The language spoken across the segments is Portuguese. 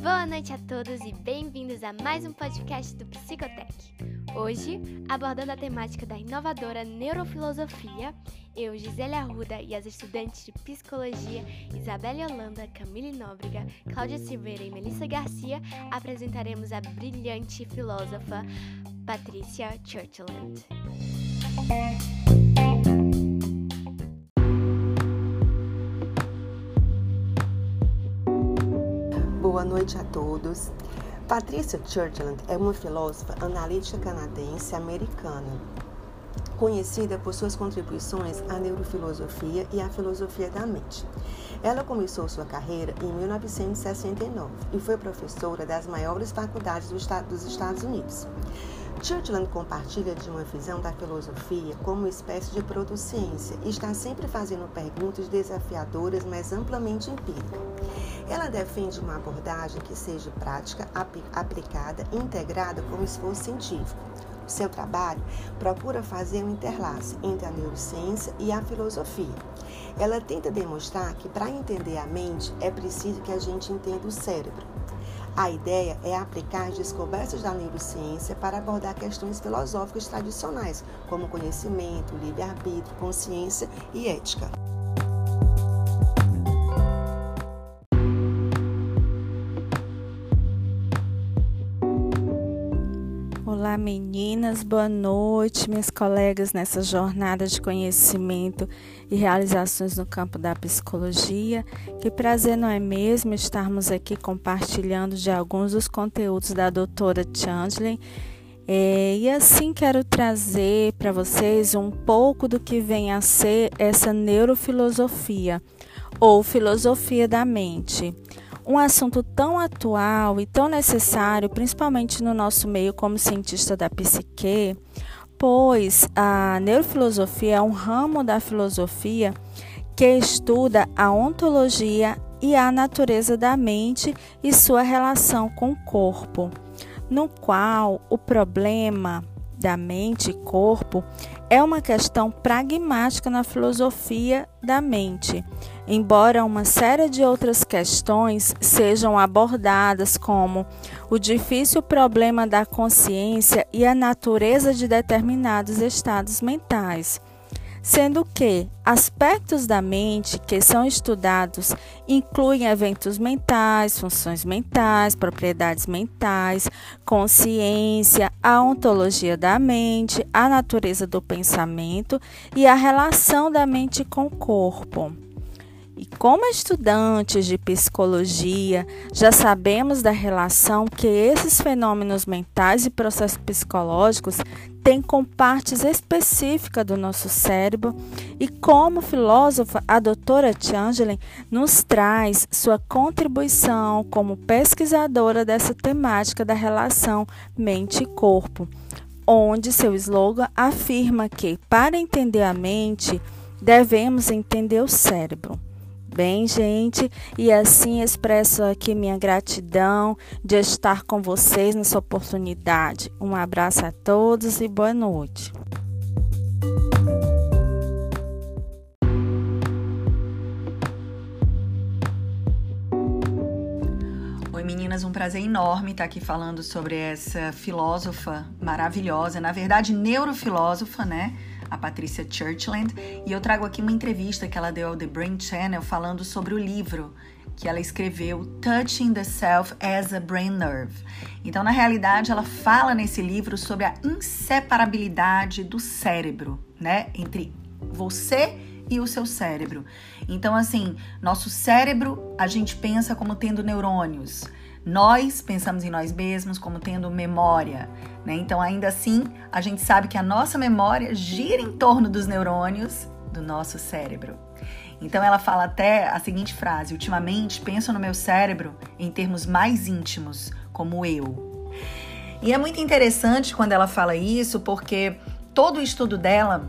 Boa noite a todos e bem-vindos a mais um podcast do Psicotech. Hoje, abordando a temática da inovadora neurofilosofia, eu, Gisele Arruda e as estudantes de psicologia Isabelle Holanda, Camille Nóbrega, Cláudia Silveira e Melissa Garcia apresentaremos a brilhante filósofa Patrícia Churchland. Boa noite a todos. Patricia Churchland é uma filósofa analítica canadense americana, conhecida por suas contribuições à neurofilosofia e à filosofia da mente. Ela começou sua carreira em 1969 e foi professora das maiores faculdades dos Estados Unidos. Churchland compartilha de uma visão da filosofia como uma espécie de protociência e está sempre fazendo perguntas desafiadoras, mas amplamente empíricas. Ela defende uma abordagem que seja prática, aplicada e integrada como esforço científico. Seu trabalho procura fazer um interlace entre a neurociência e a filosofia. Ela tenta demonstrar que para entender a mente é preciso que a gente entenda o cérebro. A ideia é aplicar as descobertas da neurociência para abordar questões filosóficas tradicionais, como conhecimento, livre-arbítrio, consciência e ética. Olá meninas, boa noite, minhas colegas nessa jornada de conhecimento e realizações no campo da psicologia. Que prazer, não é mesmo, estarmos aqui compartilhando de alguns dos conteúdos da doutora Chandler. É, e assim quero trazer para vocês um pouco do que vem a ser essa neurofilosofia ou filosofia da mente um assunto tão atual e tão necessário, principalmente no nosso meio como cientista da psique, pois a neurofilosofia é um ramo da filosofia que estuda a ontologia e a natureza da mente e sua relação com o corpo, no qual o problema da mente e corpo é uma questão pragmática na filosofia da mente, embora uma série de outras questões sejam abordadas, como o difícil problema da consciência e a natureza de determinados estados mentais sendo que aspectos da mente que são estudados incluem eventos mentais, funções mentais, propriedades mentais, consciência, a ontologia da mente, a natureza do pensamento e a relação da mente com o corpo. E como estudantes de psicologia, já sabemos da relação que esses fenômenos mentais e processos psicológicos têm com partes específicas do nosso cérebro, e como filósofa, a doutora Tiangelen nos traz sua contribuição como pesquisadora dessa temática da relação mente e corpo, onde seu slogan afirma que, para entender a mente, devemos entender o cérebro bem, gente? E assim expresso aqui minha gratidão de estar com vocês nessa oportunidade. Um abraço a todos e boa noite. Oi meninas, um prazer enorme estar aqui falando sobre essa filósofa maravilhosa, na verdade neurofilósofa, né? A Patrícia Churchland, e eu trago aqui uma entrevista que ela deu ao The Brain Channel falando sobre o livro que ela escreveu Touching the Self as a Brain Nerve. Então, na realidade, ela fala nesse livro sobre a inseparabilidade do cérebro, né, entre você e o seu cérebro. Então, assim, nosso cérebro a gente pensa como tendo neurônios. Nós pensamos em nós mesmos como tendo memória, né? Então, ainda assim, a gente sabe que a nossa memória gira em torno dos neurônios do nosso cérebro. Então, ela fala até a seguinte frase: Ultimamente penso no meu cérebro em termos mais íntimos, como eu. E é muito interessante quando ela fala isso, porque todo o estudo dela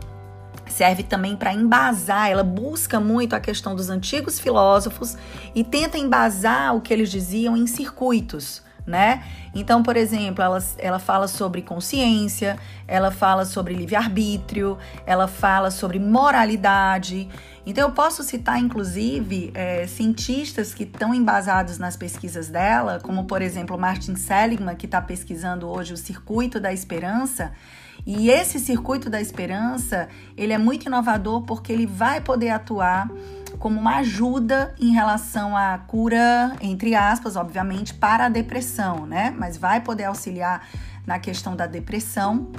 serve também para embasar, ela busca muito a questão dos antigos filósofos e tenta embasar o que eles diziam em circuitos. Né? Então, por exemplo, ela, ela fala sobre consciência, ela fala sobre livre-arbítrio, ela fala sobre moralidade. Então, eu posso citar, inclusive, é, cientistas que estão embasados nas pesquisas dela, como, por exemplo, Martin Seligman, que está pesquisando hoje o circuito da esperança. E esse circuito da esperança, ele é muito inovador porque ele vai poder atuar como uma ajuda em relação à cura, entre aspas, obviamente, para a depressão, né? Mas vai poder auxiliar na questão da depressão.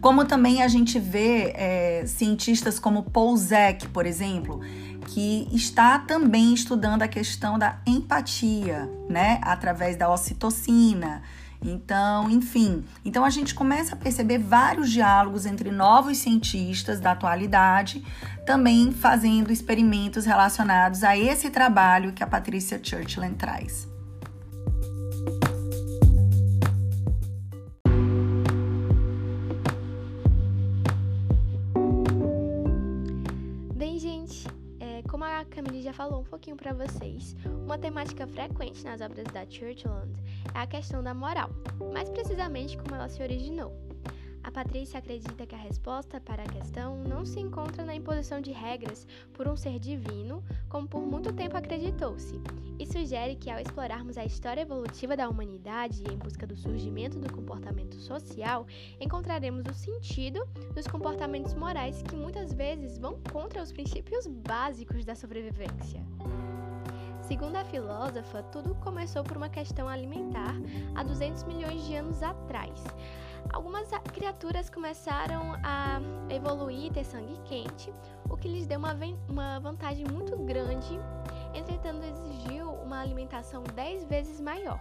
Como também a gente vê é, cientistas como Paul por exemplo, que está também estudando a questão da empatia, né, através da ocitocina. Então, enfim, então a gente começa a perceber vários diálogos entre novos cientistas da atualidade, também fazendo experimentos relacionados a esse trabalho que a Patrícia Churchland traz. Já falou um pouquinho para vocês, uma temática frequente nas obras da Churchland é a questão da moral, mais precisamente como ela se originou. Patrícia acredita que a resposta para a questão não se encontra na imposição de regras por um ser divino, como por muito tempo acreditou-se, e sugere que ao explorarmos a história evolutiva da humanidade em busca do surgimento do comportamento social, encontraremos o sentido dos comportamentos morais que muitas vezes vão contra os princípios básicos da sobrevivência. Segundo a filósofa, tudo começou por uma questão alimentar há 200 milhões de anos atrás algumas criaturas começaram a evoluir ter sangue quente, o que lhes deu uma, uma vantagem muito grande, entretanto exigiu uma alimentação 10 vezes maior.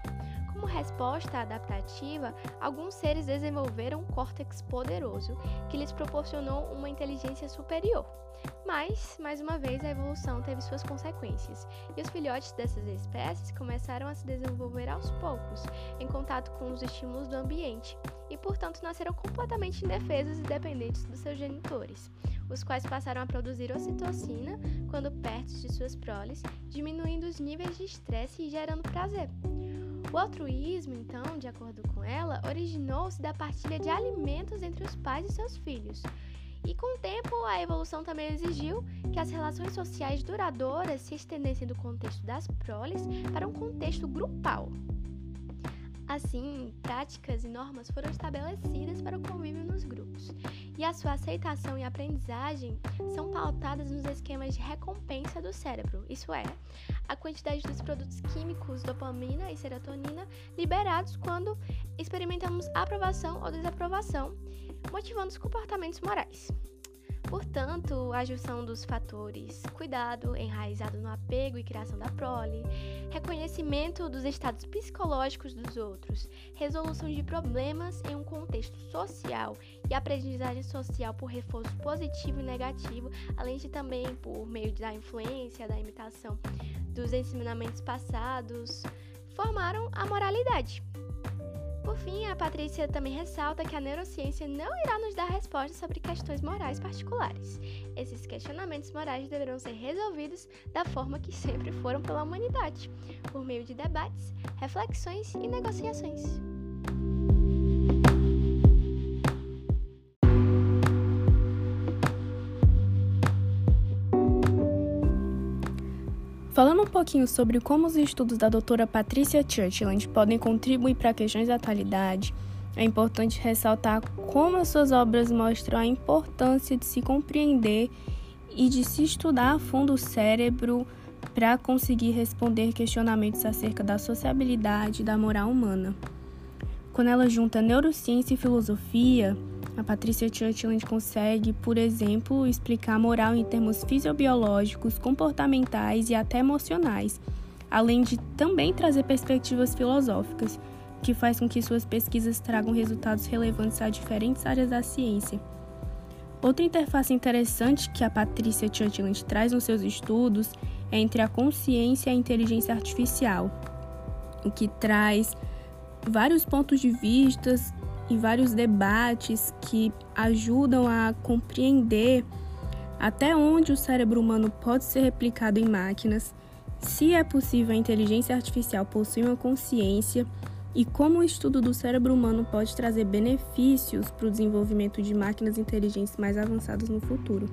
Como resposta adaptativa, alguns seres desenvolveram um córtex poderoso que lhes proporcionou uma inteligência superior. Mas, mais uma vez, a evolução teve suas consequências, e os filhotes dessas espécies começaram a se desenvolver aos poucos, em contato com os estímulos do ambiente, e portanto nasceram completamente indefesos e dependentes dos seus genitores, os quais passaram a produzir ocitocina quando perto de suas proles, diminuindo os níveis de estresse e gerando prazer. O altruísmo, então, de acordo com ela, originou-se da partilha de alimentos entre os pais e seus filhos. E com o tempo, a evolução também exigiu que as relações sociais duradouras se estendessem do contexto das proles para um contexto grupal. Assim, práticas e normas foram estabelecidas para o convívio nos grupos, e a sua aceitação e aprendizagem são pautadas nos esquemas de recompensa do cérebro, isso é, a quantidade dos produtos químicos dopamina e serotonina liberados quando experimentamos aprovação ou desaprovação, motivando os comportamentos morais. Portanto, a junção dos fatores cuidado, enraizado no apego e criação da prole, reconhecimento dos estados psicológicos dos outros, resolução de problemas em um contexto social e aprendizagem social por reforço positivo e negativo, além de também por meio da influência, da imitação dos ensinamentos passados, formaram a moralidade. Por fim, a Patrícia também ressalta que a neurociência não irá nos dar respostas sobre questões morais particulares. Esses questionamentos morais deverão ser resolvidos da forma que sempre foram pela humanidade, por meio de debates, reflexões e negociações. Falando um pouquinho sobre como os estudos da doutora Patricia Churchland podem contribuir para questões da atualidade, é importante ressaltar como as suas obras mostram a importância de se compreender e de se estudar a fundo o cérebro para conseguir responder questionamentos acerca da sociabilidade e da moral humana. Quando ela junta neurociência e filosofia, a Patrícia Churchland consegue, por exemplo, explicar a moral em termos fisiobiológicos, comportamentais e até emocionais, além de também trazer perspectivas filosóficas, que faz com que suas pesquisas tragam resultados relevantes a diferentes áreas da ciência. Outra interface interessante que a Patrícia Churchland traz nos seus estudos é entre a consciência e a inteligência artificial, o que traz vários pontos de vistas e vários debates que ajudam a compreender até onde o cérebro humano pode ser replicado em máquinas, se é possível a inteligência artificial possuir uma consciência e como o estudo do cérebro humano pode trazer benefícios para o desenvolvimento de máquinas inteligentes mais avançadas no futuro.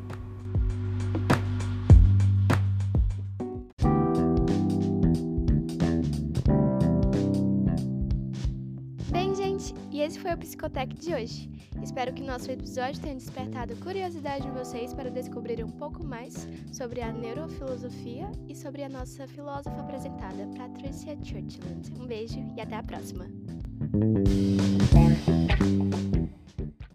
E esse foi o Psicotec de hoje. Espero que nosso episódio tenha despertado curiosidade em vocês para descobrir um pouco mais sobre a neurofilosofia e sobre a nossa filósofa apresentada, Patricia Churchland. Um beijo e até a próxima!